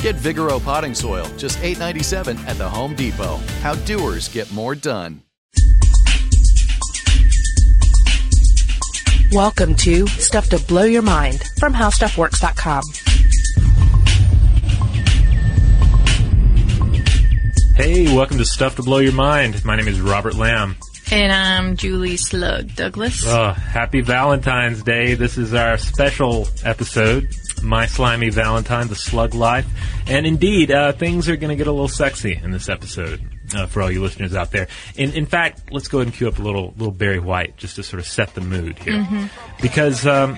Get Vigoro potting soil, just $8.97 at the Home Depot. How doers get more done. Welcome to Stuff to Blow Your Mind from HowStuffWorks.com. Hey, welcome to Stuff to Blow Your Mind. My name is Robert Lamb. And I'm Julie Slug Douglas. Oh, happy Valentine's Day. This is our special episode, My Slimy Valentine, The Slug Life. And indeed, uh, things are going to get a little sexy in this episode. Uh, for all you listeners out there, in in fact, let's go ahead and cue up a little little Barry White just to sort of set the mood here, because um,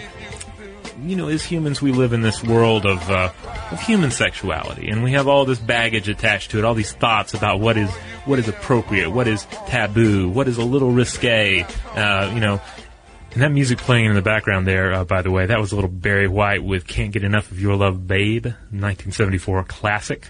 you know, as humans, we live in this world of, uh, of human sexuality, and we have all this baggage attached to it, all these thoughts about what is what is appropriate, what is taboo, what is a little risque, uh, you know. And that music playing in the background there, uh, by the way, that was a little Barry White with "Can't Get Enough of Your Love, Babe," 1974 classic.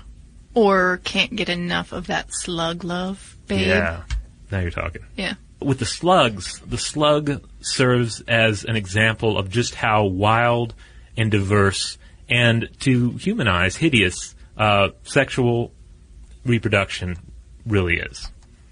Or can't get enough of that slug love, babe. Yeah, now you're talking. Yeah. with the slugs, the slug serves as an example of just how wild and diverse and to humanize hideous uh, sexual reproduction really is.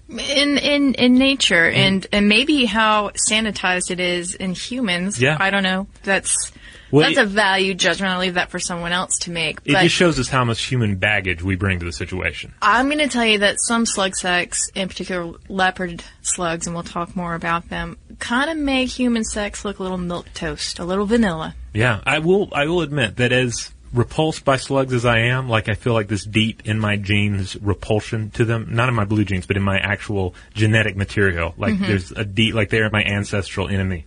In in in nature mm-hmm. and and maybe how sanitized it is in humans. Yeah. I don't know. That's Well, that's it- a value judgment. I'll leave that for someone else to make. It just shows us how much human baggage we bring to the situation. I'm going to tell you that some slug sex, in particular leopard slugs, and we'll talk more about them, kind of make human sex look a little milk toast, a little vanilla. Yeah, I will. I will admit that as repulsed by slugs as I am, like I feel like this deep in my genes repulsion to them. Not in my blue genes, but in my actual genetic material. Like Mm-hmm. there's a deep, like they're my ancestral enemy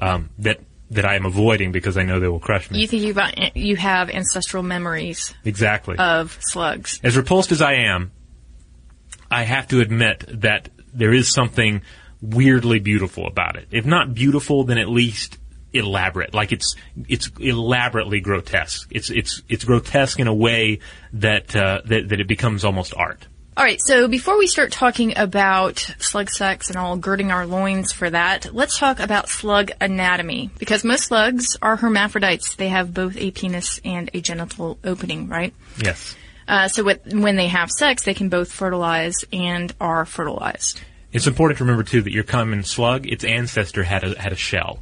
um, that that I am avoiding because I know they will crush me. You think you've you have ancestral memories exactly. of slugs. as repulsed as I am, I have to admit that there is something weirdly beautiful about it. If not beautiful, then at least elaborate. Like it's it's elaborately grotesque. It's it's it's grotesque in a way that uh, that that it becomes almost art. All right, so before we start talking about slug sex and all girding our loins for that, let's talk about slug anatomy. Because most slugs are hermaphrodites. They have both a penis and a genital opening, right? Yes. Uh, so with, when they have sex, they can both fertilize and are fertilized. It's important to remember too that your common slug, its ancestor had a had a shell.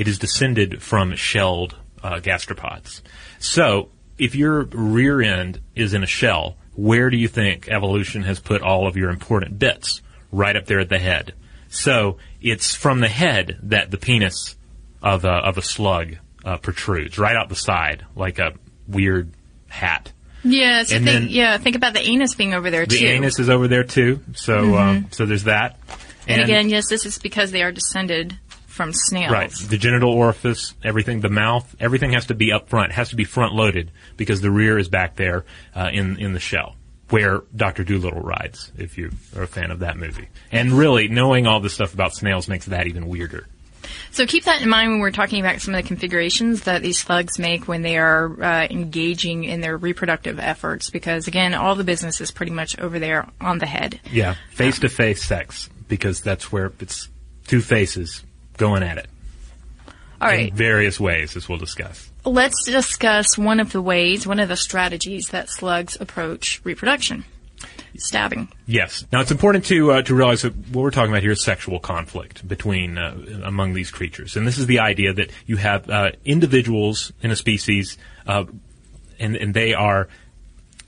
It is descended from shelled uh, gastropods. So, if your rear end is in a shell, where do you think evolution has put all of your important bits? Right up there at the head. So, it's from the head that the penis of a, of a slug uh, protrudes, right out the side, like a weird hat. Yeah, so And think, then- yeah, think about the anus being over there The too. The anus is over there too, so um, so there's that. and, again, yes, this is because they are descended from snails. Right. The genital orifice, everything, the mouth, everything has to be up front. It has to be front loaded because the rear is back there uh, in in the shell where Doctor Dolittle rides. If you are a fan of that movie, and really knowing all this stuff about snails makes that even weirder. So keep that in mind when we're talking about some of the configurations that these slugs make when they are uh, engaging in their reproductive efforts, because again, all the business is pretty much over there on the head. Yeah, face to face sex because that's where it's two faces going at it All right. in various ways, as we'll discuss. Let's discuss one of the ways, one of the strategies that slugs approach reproduction. Stabbing. Yes. Now it's important to uh, to realize that what we're talking about here is sexual conflict between uh, among these creatures, and this is the idea that you have uh, individuals in a species, uh, and and they are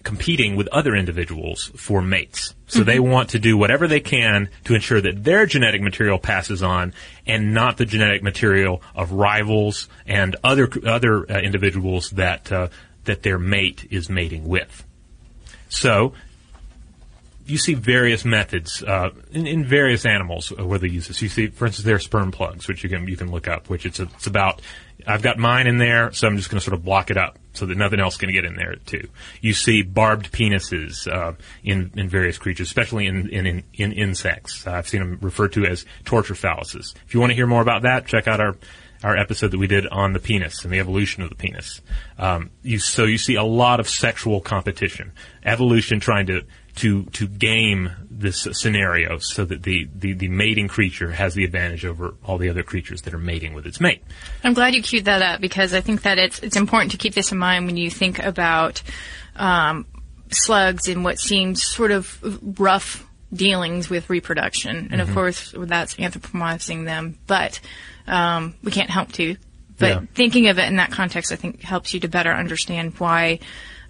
competing with other individuals for mates. So they want to do whatever they can to ensure that their genetic material passes on, and not the genetic material of rivals and other other uh, individuals that uh, that their mate is mating with. So you see various methods uh, in, in various animals uh, where they use this. You see, for instance, there are sperm plugs, which you can you can look up. Which it's a, it's about. I've got mine in there, so I'm just going to sort of block it up so that nothing else can get in there too. You see barbed penises uh, in in various creatures, especially in in in, in insects. Uh, I've seen them referred to as torture phalluses. If you want to hear more about that, check out our our episode that we did on the penis and the evolution of the penis. Um, you, so you see a lot of sexual competition, evolution trying to to to game this scenario so that the, the, the mating creature has the advantage over all the other creatures that are mating with its mate. I'm glad you queued that up because I think that it's it's important to keep this in mind when you think about um, slugs and what seems sort of rough dealings with reproduction, and of course that's anthropomorphizing them, but um, we can't help to. But Yeah. thinking of it in that context, I think helps you to better understand why.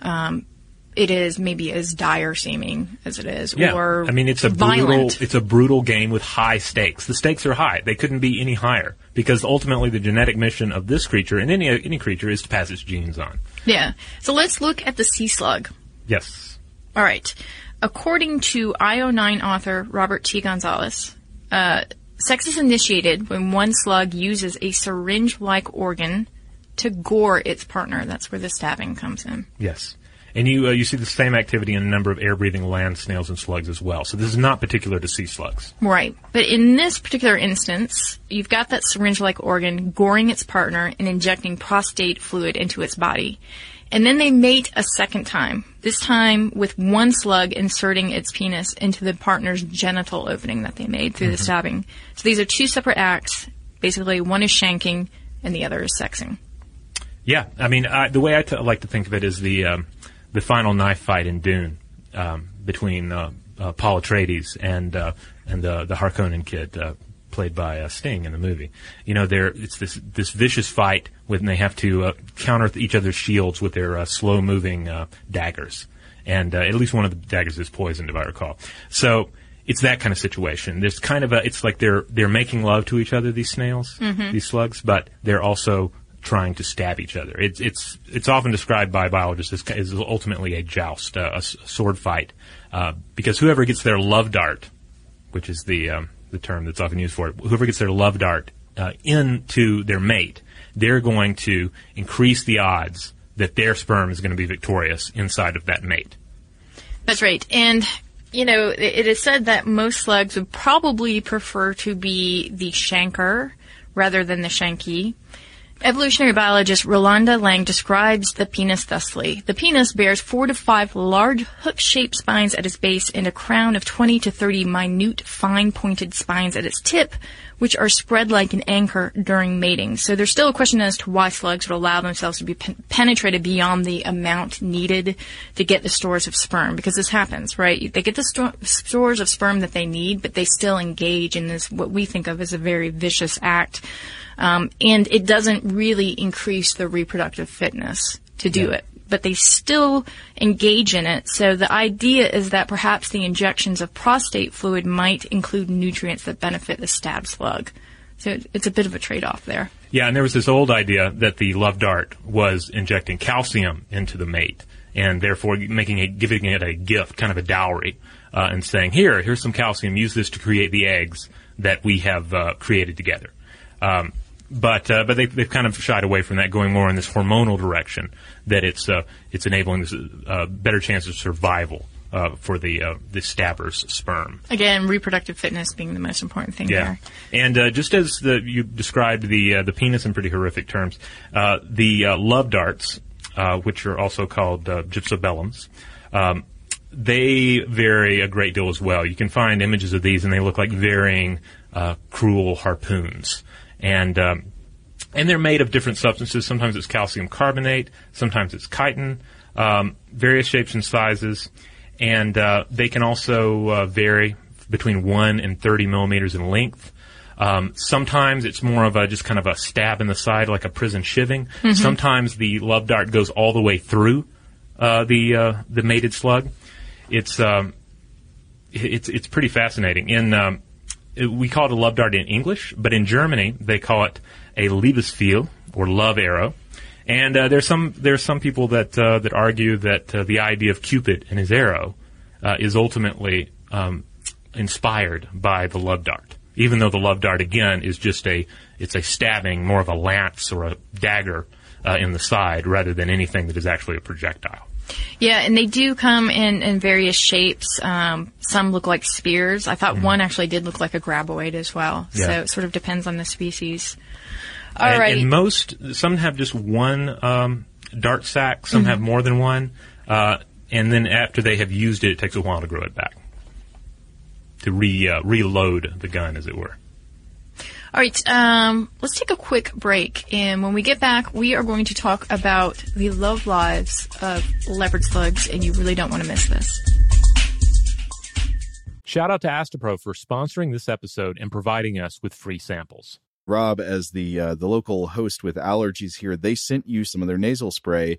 Um, it is maybe as dire seeming as it is, Yeah, or I mean it's a violent. brutal it's a brutal game with high stakes. The stakes are high; they couldn't be any higher because ultimately the genetic mission of this creature and any any creature is to pass its genes on. Yeah. So let's look at the sea slug. Yes. All right. According to IO9 author Robert T. Gonzalez, uh, sex is initiated when one slug uses a syringe-like organ to gore its partner. That's where the stabbing comes in. Yes. And you uh, you see the same activity in a number of air-breathing land snails and slugs as well. So this is not particular to sea slugs. Right. But in this particular instance, you've got that syringe-like organ goring its partner and injecting prostate fluid into its body. And then they mate a second time, this time with one slug inserting its penis into the partner's genital opening that they made through the stabbing. So these are two separate acts. Basically, one is shanking and the other is sexing. Yeah, I mean, I, the way I t- like to think of it is the um, the final knife fight in Dune um, between uh, uh, Paul Atreides and uh, and the the Harkonnen kid uh, played by uh, Sting in the movie. You know, there it's this this vicious fight when they have to uh, counter each other's shields with their uh, slow moving uh, daggers, and uh, at least one of the daggers is poisoned, if I recall. So. It's that kind of situation. There's kind of a. It's like they're they're making love to each other. These snails, these slugs, but they're also trying to stab each other. It's it's it's often described by biologists as, as ultimately a joust, a, a, sword fight, uh, because whoever gets their love dart, which is the um, the term that's often used for it, whoever gets their love dart uh, into their mate, they're going to increase the odds that their sperm is going to be victorious inside of that mate. That's right. And, you know, it is said that most slugs would probably prefer to be the shanker rather than the shanky. Evolutionary biologist Rolanda Lang describes the penis thusly. The penis bears four to five large hook-shaped spines at its base and a crown of 20 to 30 minute fine-pointed spines at its tip, which are spread like an anchor during mating. So there's still a question as to why slugs would allow themselves to be pen- penetrated beyond the amount needed to get the stores of sperm, because this happens, right? They get the sto- stores of sperm that they need, but they still engage in this, what we think of as a very vicious act Um, and it doesn't really increase the reproductive fitness to do Yeah. it. But they still engage in it. So the idea is that perhaps the injections of prostate fluid might include nutrients that benefit the stab slug. So it's a bit of a trade-off there. Yeah, and there was this old idea that the love dart was injecting calcium into the mate, and therefore making it, giving it a gift, kind of a dowry, uh, and saying, "Here, here's some calcium. Use this to create the eggs that we have uh, created together." Um, but uh, but they, they've kind of shied away from that, going more in this hormonal direction. That it's uh, it's enabling this uh, better chance of survival uh, for the uh, the stabber's sperm. Again, reproductive fitness being the most important thing Yeah, there. and uh, just as the, you described the uh, the penis in pretty horrific terms, uh, the uh, love darts, uh, which are also called uh, gypsobelums, um, they vary a great deal as well. You can find images of these, and they look like varying uh, cruel harpoons, and um, and they're made of different substances. Sometimes it's calcium carbonate, sometimes it's chitin, um, various shapes and sizes, and uh, they can also uh, vary between one and thirty millimeters in length. Um, sometimes it's more of a just kind of a stab in the side, like a prison shivving. Sometimes the love dart goes all the way through uh, the uh, the mated slug. It's um, it's it's pretty fascinating. In um, we call it a love dart in English, but in Germany they call it a Liebespfeil or love arrow. And uh, there's some there's some people that uh, that argue that uh, the idea of Cupid and his arrow uh, is ultimately um, inspired by the love dart, even though the love dart again is just a it's a stabbing, more of a lance or a dagger uh, in the side rather than anything that is actually a projectile. Yeah, and they do come in, in various shapes. Um, some look like spears. I thought one actually did look like a graboid as well. Yeah. So it sort of depends on the species. And, Alrighty. and most, some have just one um, dart sac, Some Mm-hmm. have more than one. Uh, and then after they have used it, it takes a while to grow it back. To re uh, reload the gun, as it were. All right, um, let's take a quick break. And when we get back, we are going to talk about the love lives of leopard slugs, and you really don't want to miss this. Shout out to Astepro for sponsoring this episode and providing us with free samples. Rob, as the uh, the local host with allergies here, they sent you some of their nasal spray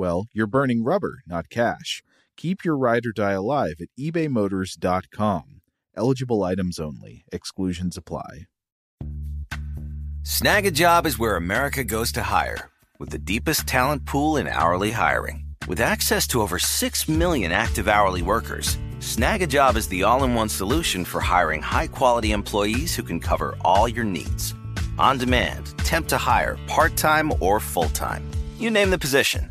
well, you're burning rubber, not cash. Keep your ride or die alive at ebaymotors.com. Eligible items only, exclusions apply. Snagajob is where America goes to hire, with the deepest talent pool in hourly hiring. With access to over 6 million active hourly workers, Snagajob is the all in one solution for hiring high quality employees who can cover all your needs on demand, temp to hire, part time or full time. You name the position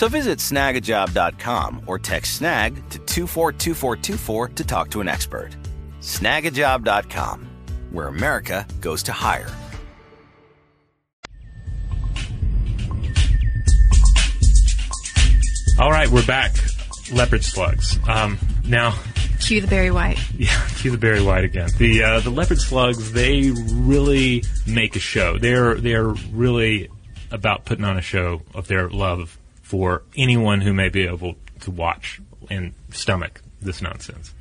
So visit snagajob.com or text snag to 242424 to talk to an expert. Snagajob.com, where America goes to hire. All right, we're back. Leopard slugs. Um, now, Cue the Barry White. Yeah, cue the Barry White again. The uh, the leopard slugs they really make a show. They're they're really about putting on a show of their love for anyone who may be able to watch and stomach this nonsense.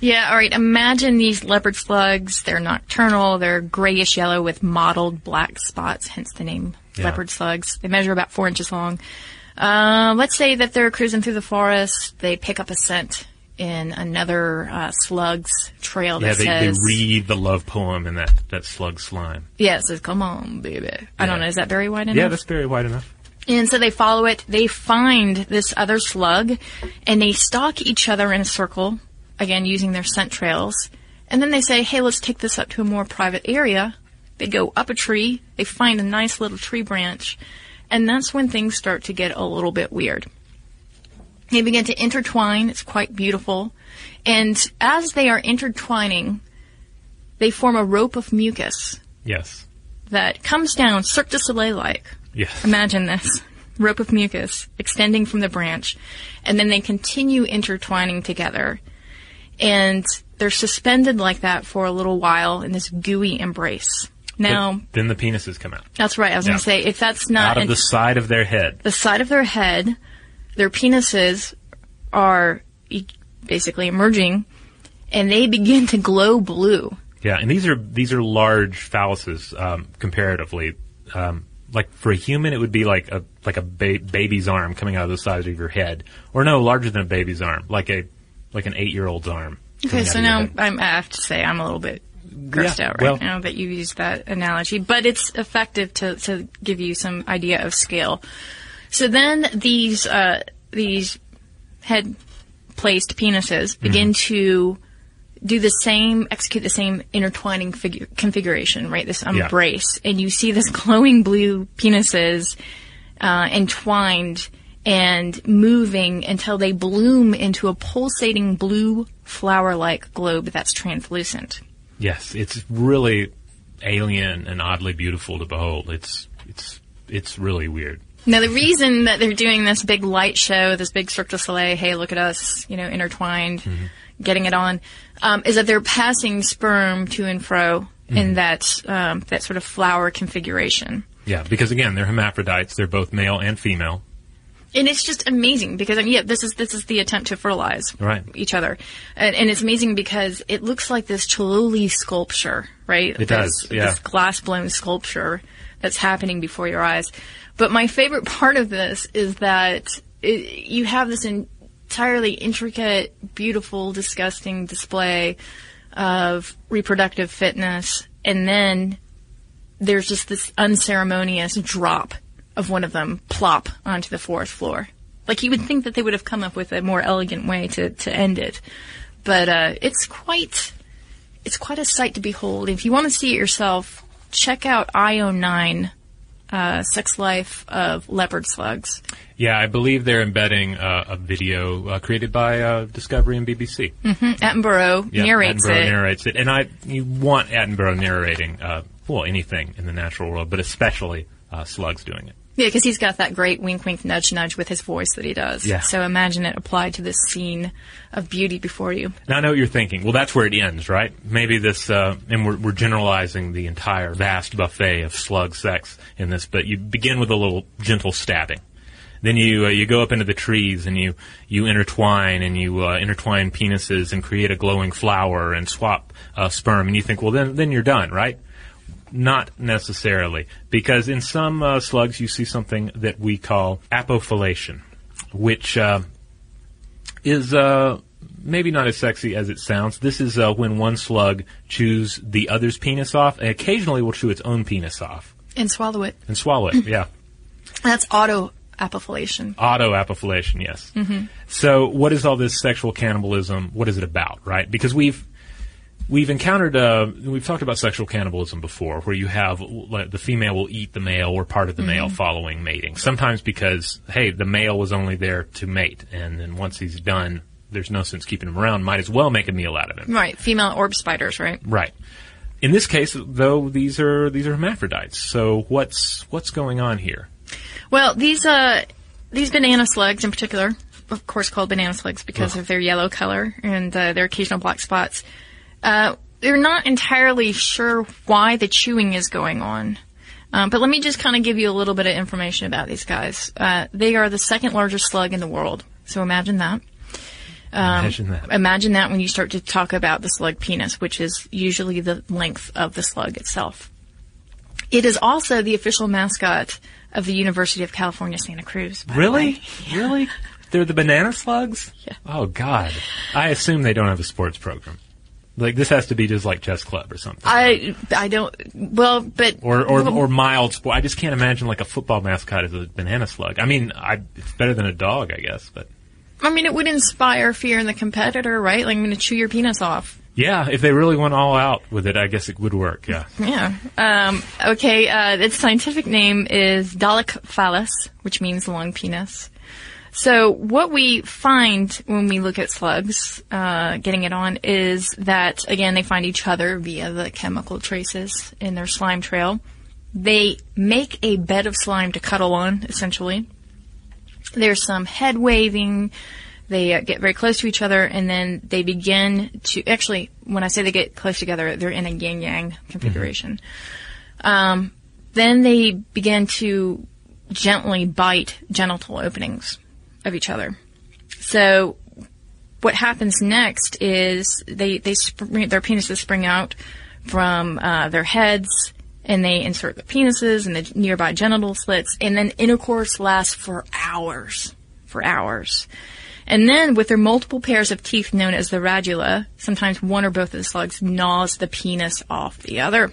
Yeah, all right. Imagine these leopard slugs. They're nocturnal. They're grayish yellow with mottled black spots, hence the name Yeah. leopard slugs. They measure about four inches long. Uh, let's say that they're cruising through the forest. They pick up a scent in another uh, slug's trail Yeah, that they, they says, read the love poem in that, that slug slime. "Yeah, it says, come on, baby." I don't know. Is that Barry White enough? Yeah, that's Barry White enough. And so they follow it. They find this other slug, and they stalk each other in a circle, again using their scent trails. And then they say, "Hey, let's take this up to a more private area." They go up a tree. They find a nice little tree branch, and that's when things start to get a little bit weird. They begin to intertwine. It's quite beautiful. And as they are intertwining, they form a rope of mucus Yes. that comes down Cirque du Soleil like. Yes. Imagine this rope of mucus extending from the branch, and then they continue intertwining together. And they're suspended like that for a little while in this gooey embrace. Now, But then the penises come out. that's right. I was Yeah. going to say, if that's not out of an- the side of their head. the side of their head, their penises are e- basically emerging, and they begin to glow blue. Yeah, and these are these are large phalluses um, comparatively. Um, like for a human, it would be like a like a ba- baby's arm coming out of the side of your head, or no, larger than a baby's arm, like a like an eight year old's arm. Okay, so now. I'm, I have to say I'm a little bit grossed Yeah, out right well- now that you used that analogy, but it's effective to, to give you some idea of scale. So then these uh, these head placed penises begin to do the same, execute the same intertwining figu- configuration, right? This Yeah. embrace, and you see this glowing blue penises uh, entwined and moving until they bloom into a pulsating blue flower-like globe that's translucent. yes, it's really alien and oddly beautiful to behold. It's it's it's really weird. Now, the reason that they're doing this big light show, this big Cirque du Soleil, hey, look at us, you know, intertwined, getting it on, um, is that they're passing sperm to and fro in that um, that sort of flower configuration. Yeah, because again, they're hermaphrodites. They're both male and female. And it's just amazing because I mean, yeah, this is this is the attempt to fertilize Right. each other, and, and it's amazing because it looks like this Chihuly sculpture, right? It does, yeah. This glass blown sculpture that's happening before your eyes. But my favorite part of this is that it, you have this entirely intricate, beautiful, disgusting display of reproductive fitness, and then there's just this unceremonious drop of one of them plop onto the fourth floor. Like you would think that they would have come up with a more elegant way to, to end it. but uh, it's quite it's quite a sight to behold. If you want to see it yourself, check out IO9 uh, Sex Life of Leopard Slugs. Yeah, I believe they're embedding uh, a video uh, created by uh, Discovery and BBC. hmm Attenborough Yeah, narrates Attenborough it. narrates it, and I you want Attenborough narrating uh, well anything in the natural world, but especially uh, slugs doing it. Yeah, because he's got that great wink, wink, nudge, nudge with his voice that he does. Yeah. So imagine it applied to this scene of beauty before you. Now I know what you're thinking. Well, that's where it ends, right? Maybe this, uh, and we're, we're generalizing the entire vast buffet of slug sex in this, but you begin with a little gentle stabbing. Then you uh, you go up into the trees and you you intertwine and you uh, intertwine penises and create a glowing flower and swap uh, sperm and you think well then then you're done right? Not necessarily because in some uh, slugs you see something that we call apophallation, which uh, is uh, maybe not as sexy as it sounds. This is uh, when one slug chews the other's penis off, and occasionally will chew its own penis off And swallow it. and swallow it. yeah, That's auto apophallation. auto apophallation. Yes. hmm So, what is all this sexual cannibalism? What is it about, right? Because we've we've encountered uh, we've talked about sexual cannibalism before, where you have like, the female will eat the male or part of the male Mhm. following mating. Sometimes because hey, the male was only there to mate, and then once he's done, there's no sense keeping him around. Might as well make a meal out of him. Right, female orb spiders, right? Right. In this case, though, these are these are hermaphrodites. So what's what's going on here? Well, these uh these banana slugs in particular, of course called banana slugs because Ugh. of their yellow color and uh, their occasional black spots. Uh, they're not entirely sure why the chewing is going on. Um, but let me just kind of give you a little bit of information about these guys. Uh, they are the second largest slug in the world. So imagine that. Um, Imagine that. Imagine that when you start to talk about the slug penis, which is usually the length of the slug itself. It is also the official mascot of the University of California, Santa Cruz. Really? way. Really? They're the banana slugs? Yeah. Oh God. I assume they don't have a sports program. Like this has to be just like chess club or something. I I don't well, but Or or or mild sport. I just can't imagine like a football mascot as a banana slug. I mean, I it's better than a dog, I guess, but I mean, it would inspire fear in the competitor, right? Like I'm going to chew your penis off. yeah, if they really went all out with it, I guess it would work. Yeah. Yeah. Um, okay. Uh, its scientific name is Dolichophallus, which means long penis. So what we find when we look at slugs, uh, getting it on, is that again they find each other via the chemical traces in their slime trail. They make a bed of slime to cuddle on, essentially. There's some head waving. They uh, get very close to each other, and then they begin to. Actually, when I say they get close together, they're in a yin yang configuration. Um, then they begin to gently bite genital openings of each other. So, what happens next is they they spring, their penises spring out from uh, their heads, and they insert the penises in the nearby genital slits, and then intercourse lasts for hours, for hours. And then, with their multiple pairs of teeth known as the radula, sometimes one or both of the slugs gnaws the penis off the other.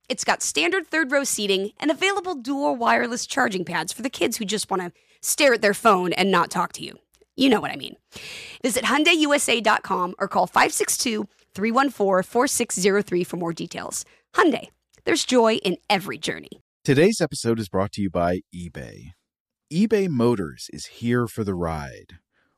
it's got standard third row seating and available dual wireless charging pads for the kids who just want to stare at their phone and not talk to you. You know what I mean. Visit HyundaiUSA.com or call 562-314-4603 for more details. Hyundai, there's joy in every journey. Today's episode is brought to you by eBay. eBay Motors is here for the ride.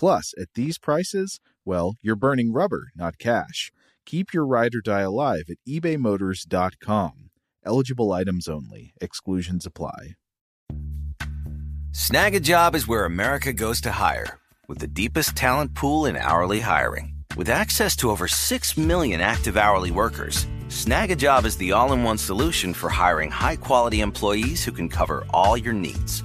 Plus, at these prices, well, you're burning rubber, not cash. Keep your ride or die alive at ebaymotors.com. Eligible items only, exclusions apply. Snagajob is where America goes to hire, with the deepest talent pool in hourly hiring. With access to over 6 million active hourly workers, Snagajob is the all in one solution for hiring high quality employees who can cover all your needs.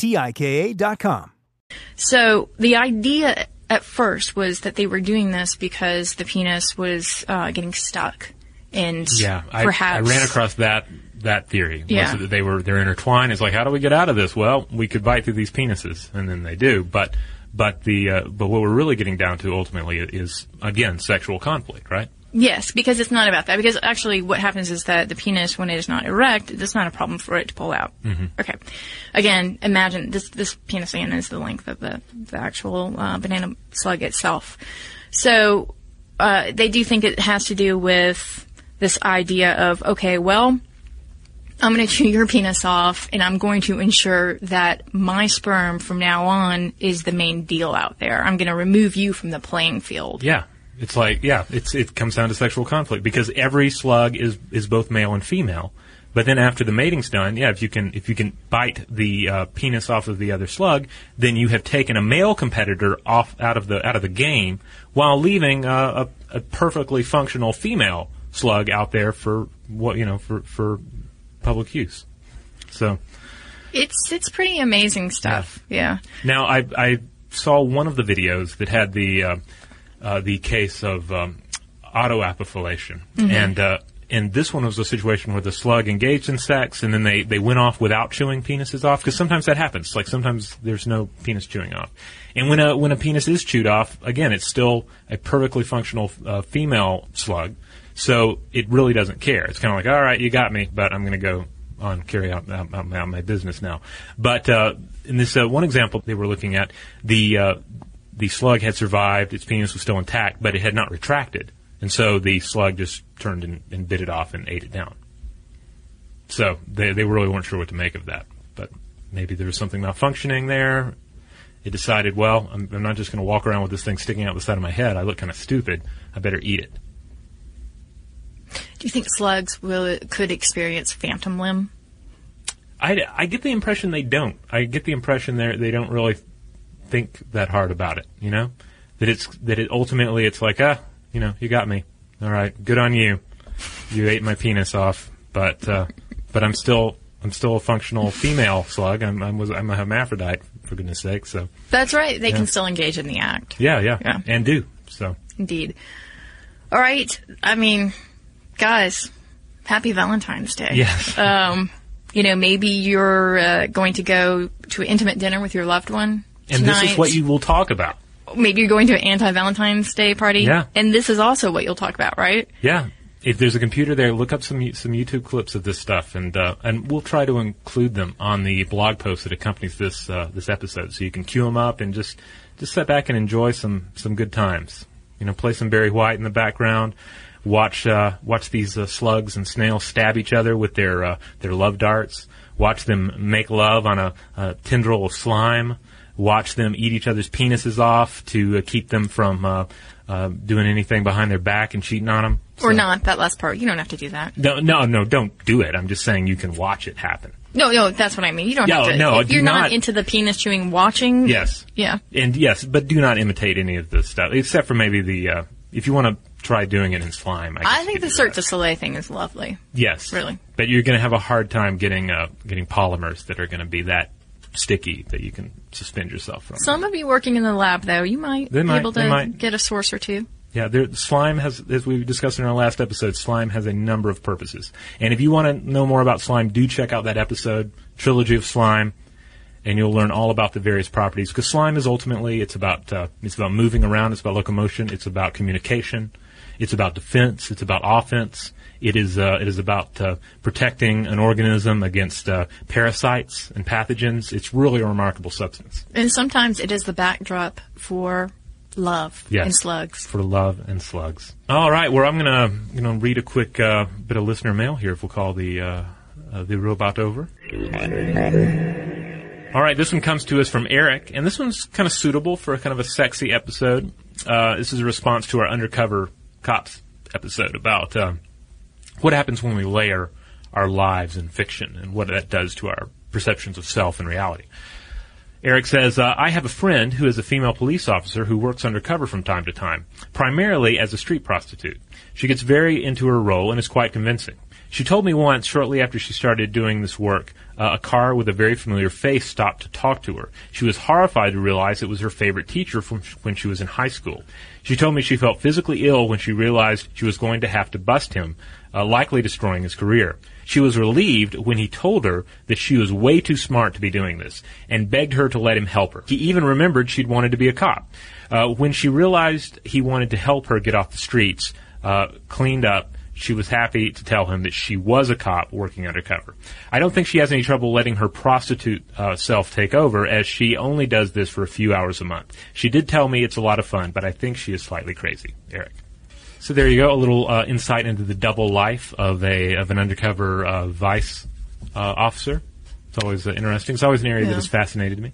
T I K A.com. So the idea at first was that they were doing this because the penis was uh, getting stuck, and Yeah, I, perhaps I ran across that that theory. Yeah. that they were they're intertwined. It's like, how do we get out of this? Well, we could bite through these penises, and then they do. But but the uh, but what we're really getting down to ultimately is again sexual conflict, right? Yes, because it's not about that. Because actually, what happens is that the penis, when it is not erect, it's not a problem for it to pull out. Mm-hmm. Okay. Again, imagine this this penis again is the length of the the actual uh, banana slug itself. So uh, they do think it has to do with this idea of okay, well, I'm going to chew your penis off, and I'm going to ensure that my sperm from now on is the main deal out there. I'm going to remove you from the playing field. Yeah, it's like yeah, it's it comes down to sexual conflict because every slug is is both male and female. But then after the mating's done, yeah, if you can if you can bite the uh, penis off of the other slug, then you have taken a male competitor off out of the out of the game while leaving uh, a, a perfectly functional female slug out there for what you know for for public use. So It's it's pretty amazing stuff. Yeah. now I I saw one of the videos that had the uh, uh, the case of um, autoapophallation, Mhm. and uh, and this one was a situation where the slug engaged in sex and then they, they went off without chewing penises off because sometimes that happens. Like sometimes there's no penis chewing off, and when a when a penis is chewed off, again it's still a perfectly functional uh, female slug, so it really doesn't care. It's kind of like all right, you got me, but I'm going to go on carry out, out, out, out my business now. But uh, in this uh, one example they were looking at, the uh, the slug had survived; its penis was still intact, but it had not retracted, and so the slug just turned and, and bit it off and ate it down. So they they really weren't sure what to make of that, but maybe there was something malfunctioning there. It decided, well, I'm, I'm not just going to walk around with this thing sticking out the side of my head. I look kind of stupid. I better eat it. Do you think slugs will could experience phantom limb? I, I get the impression they don't. I get the impression they they don't really think that hard about it. You know, that it's that it ultimately it's like ah, you know, you got me. All right, good on you. You ate my penis off, but uh, but I'm still I'm still a functional female slug. I'm I'm, was, I'm a hermaphrodite for goodness sake. So That's right. They Yeah. can still engage in the act. yeah, yeah, Yeah. and do so. Indeed. All right. I mean, guys, happy Valentine's Day. Yes. Um, you know, maybe you're uh, going to go to an intimate dinner with your loved one. And this is what you will talk about. Maybe you're going to an anti-Valentine's Day party. Yeah. And this is also what you'll talk about, right? Yeah. if there's a computer there, look up some some YouTube clips of this stuff, and uh, and we'll try to include them on the blog post that accompanies this uh, this episode, so you can queue them up and just just sit back and enjoy some some good times. You know, play some Barry White in the background. Watch uh, watch these uh, slugs and snails stab each other with their uh, their love darts. Watch them make love on a, a tendril of slime. Watch them eat each other's penises off to uh, keep them from uh, uh, doing anything behind their back and cheating on them. Or not, that last part. You don't have to do that. No, no, no, don't do it. I'm just saying you can watch it happen. No, no, that's what I mean. You don't No, have to. no, if you're not, not- into the penis chewing watching. Yes. Yeah. And yes, but do not imitate any of this stuff, except for maybe the, uh, if you want to try doing it in slime. I, I think the Cirque du Soleil thing is lovely. Yes. Really. But you're going to have a hard time getting, uh, getting polymers that are going to be that sticky that you can suspend yourself from. Some of you working in the lab, though, you might They be might- able to might. get a source or two. Yeah, there, slime has, as we discussed in our last episode, slime has a number of purposes. And if you want to know more about slime, do check out that episode, Trilogy of Slime, and you'll learn all about the various properties. Because slime is ultimately, it's about, uh, it's about moving around, it's about locomotion, it's about communication, it's about defense, it's about offense. It is, uh, it is about uh, protecting an organism against uh, parasites and pathogens. It's really a remarkable substance. And sometimes it is the backdrop for love Yes. and slugs. For love and slugs. All right, well, I'm gonna you know read a quick uh, bit of listener mail here. If we'll call the uh, uh, the robot over. All right, this one comes to us from Eric, and this one's kind of suitable for a kind of a sexy episode. Uh, this is a response to our undercover cops episode about uh, what happens when we layer our lives in fiction and what that does to our perceptions of self and reality. Eric says, uh, I have a friend who is a female police officer who works undercover from time to time, primarily as a street prostitute. She gets very into her role and is quite convincing. She told me once, shortly after she started doing this work, uh, a car with a very familiar face stopped to talk to her. She was horrified to realize it was her favorite teacher from sh- when she was in high school. She told me she felt physically ill when she realized she was going to have to bust him, uh, likely destroying his career. She was relieved when he told her that she was way too smart to be doing this and begged her to let him help her. He even remembered she'd wanted to be a cop. Uh, when she realized he wanted to help her get off the streets, uh, cleaned up, she was happy to tell him that she was a cop working undercover. I don't think she has any trouble letting her prostitute uh, self take over, as she only does this for a few hours a month. She did tell me it's a lot of fun, but I think she is slightly crazy. Eric. So there you go, a little uh, insight into the double life of a of an undercover uh, vice uh, officer. It's always uh, interesting. It's always an area Yeah. that has fascinated me.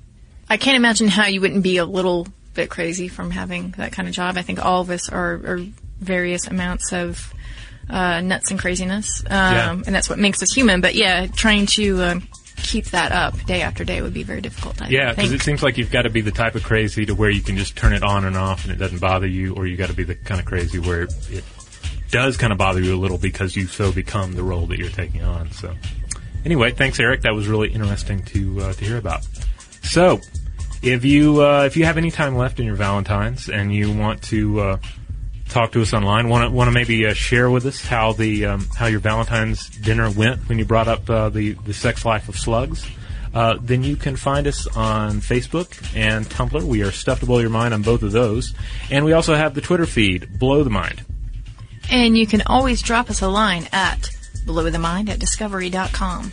I can't imagine how you wouldn't be a little bit crazy from having that kind of job. I think all of us are, are various amounts of uh, nuts and craziness, um, Yeah. and that's what makes us human. But yeah, trying to um, keep that up day after day would be very difficult. I Yeah, because it seems like you've got to be the type of crazy to where you can just turn it on and off and it doesn't bother you, or you got to be the kind of crazy where it does kind of bother you a little because you so become the role that you're taking on. So, anyway, thanks, Eric. That was really interesting to uh, to hear about. So, if you uh, if you have any time left in your Valentines and you want to uh, talk to us online, want to want to maybe uh, share with us how the um, how your Valentine's dinner went when you brought up uh, the the sex life of slugs. Uh, then you can find us on Facebook and Tumblr. We are Stuff to Blow Your Mind on both of those. And we also have the Twitter feed, Blow the Mind. and you can always drop us a line at blowthemind at discovery.com.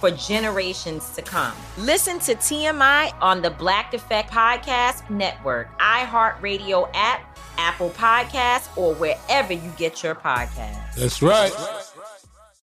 for generations to come. Listen to TMI on the Black Effect Podcast Network, iHeartRadio app, Apple Podcasts, or wherever you get your podcasts. That's right.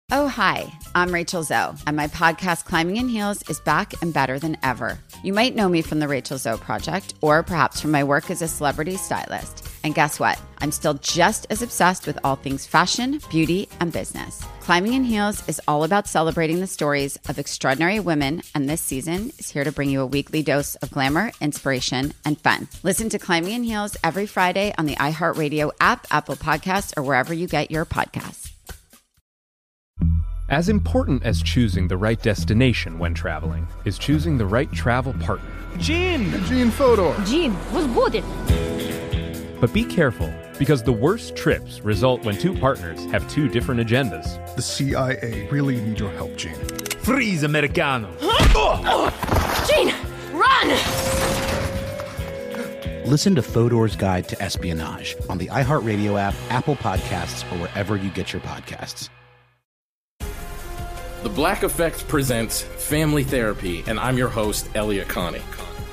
Oh, hi, I'm Rachel Zoe, and my podcast, Climbing in Heels, is back and better than ever. You might know me from the Rachel Zoe Project, or perhaps from my work as a celebrity stylist. And guess what? I'm still just as obsessed with all things fashion, beauty, and business. Climbing in Heels is all about celebrating the stories of extraordinary women, and this season is here to bring you a weekly dose of glamour, inspiration, and fun. Listen to Climbing in Heels every Friday on the iHeartRadio app, Apple Podcasts, or wherever you get your podcasts. As important as choosing the right destination when traveling is choosing the right travel partner. Gene! Gene Fodor! Gene was good! But be careful, because the worst trips result when two partners have two different agendas. The CIA really need your help, Gene. Freeze, Americano! Gene, run! Listen to Fodor's Guide to Espionage on the iHeartRadio app, Apple Podcasts, or wherever you get your podcasts. The Black Effect presents Family Therapy, and I'm your host, Elliott Connie.